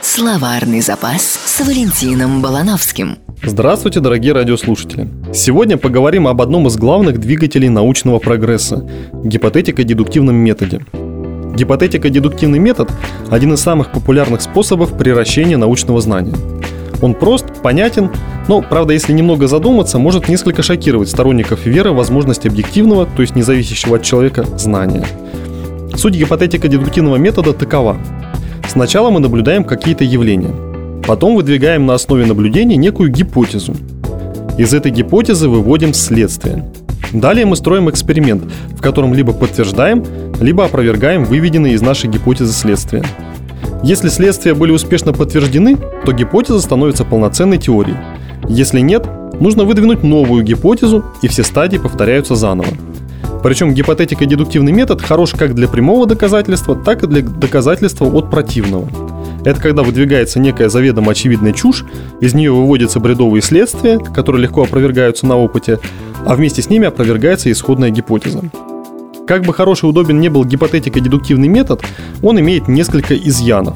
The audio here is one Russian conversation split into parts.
Словарный запас с Валентином Балановским. Здравствуйте, дорогие радиослушатели! Сегодня поговорим об одном из главных двигателей научного прогресса – гипотетико-дедуктивном методе. Гипотетико-дедуктивный метод – один из самых популярных способов приращения научного знания. Он прост, понятен, но, правда, если немного задуматься, может несколько шокировать сторонников веры в возможность объективного, то есть независящего от человека, знания. Суть гипотетико-дедуктивного метода такова – Сначала мы наблюдаем какие-то явления. Потом выдвигаем на основе наблюдений некую гипотезу. Из этой гипотезы выводим следствие. Далее мы строим эксперимент, в котором либо подтверждаем, либо опровергаем выведенные из нашей гипотезы следствия. Если следствия были успешно подтверждены, то гипотеза становится полноценной теорией. Если нет, нужно выдвинуть новую гипотезу, и все стадии повторяются заново. Причем гипотетико-дедуктивный метод хорош как для прямого доказательства, так и для доказательства от противного. Это когда выдвигается некая заведомо очевидная чушь, из нее выводятся бредовые следствия, которые легко опровергаются на опыте, а вместе с ними опровергается исходная гипотеза. Как бы хороший и удобен не был гипотетико-дедуктивный метод, он имеет несколько изъянов.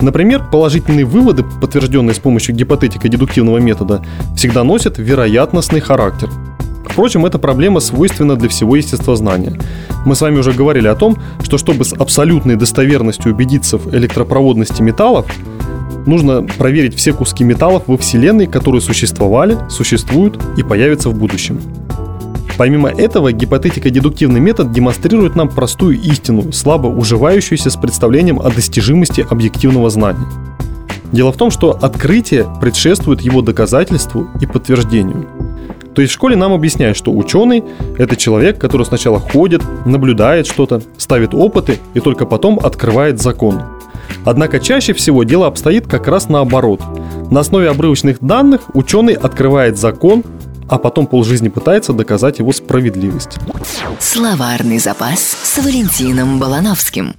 Например, положительные выводы, подтвержденные с помощью гипотетико-дедуктивного метода, всегда носят вероятностный характер – Впрочем, эта проблема свойственна для всего естествознания. Мы с вами уже говорили о том, что чтобы с абсолютной достоверностью убедиться в электропроводности металлов, нужно проверить все куски металлов во Вселенной, которые существовали, существуют и появятся в будущем. Помимо этого, гипотетико-дедуктивный метод демонстрирует нам простую истину, слабо уживающуюся с представлением о достижимости объективного знания. Дело в том, что открытие предшествует его доказательству и подтверждению – то есть в школе нам объясняют, что ученый – это человек, который сначала ходит, наблюдает что-то, ставит опыты и только потом открывает закон. Однако чаще всего дело обстоит как раз наоборот. На основе обрывочных данных ученый открывает закон, а потом полжизни пытается доказать его справедливость. Словарный запас с Валентином Балановским.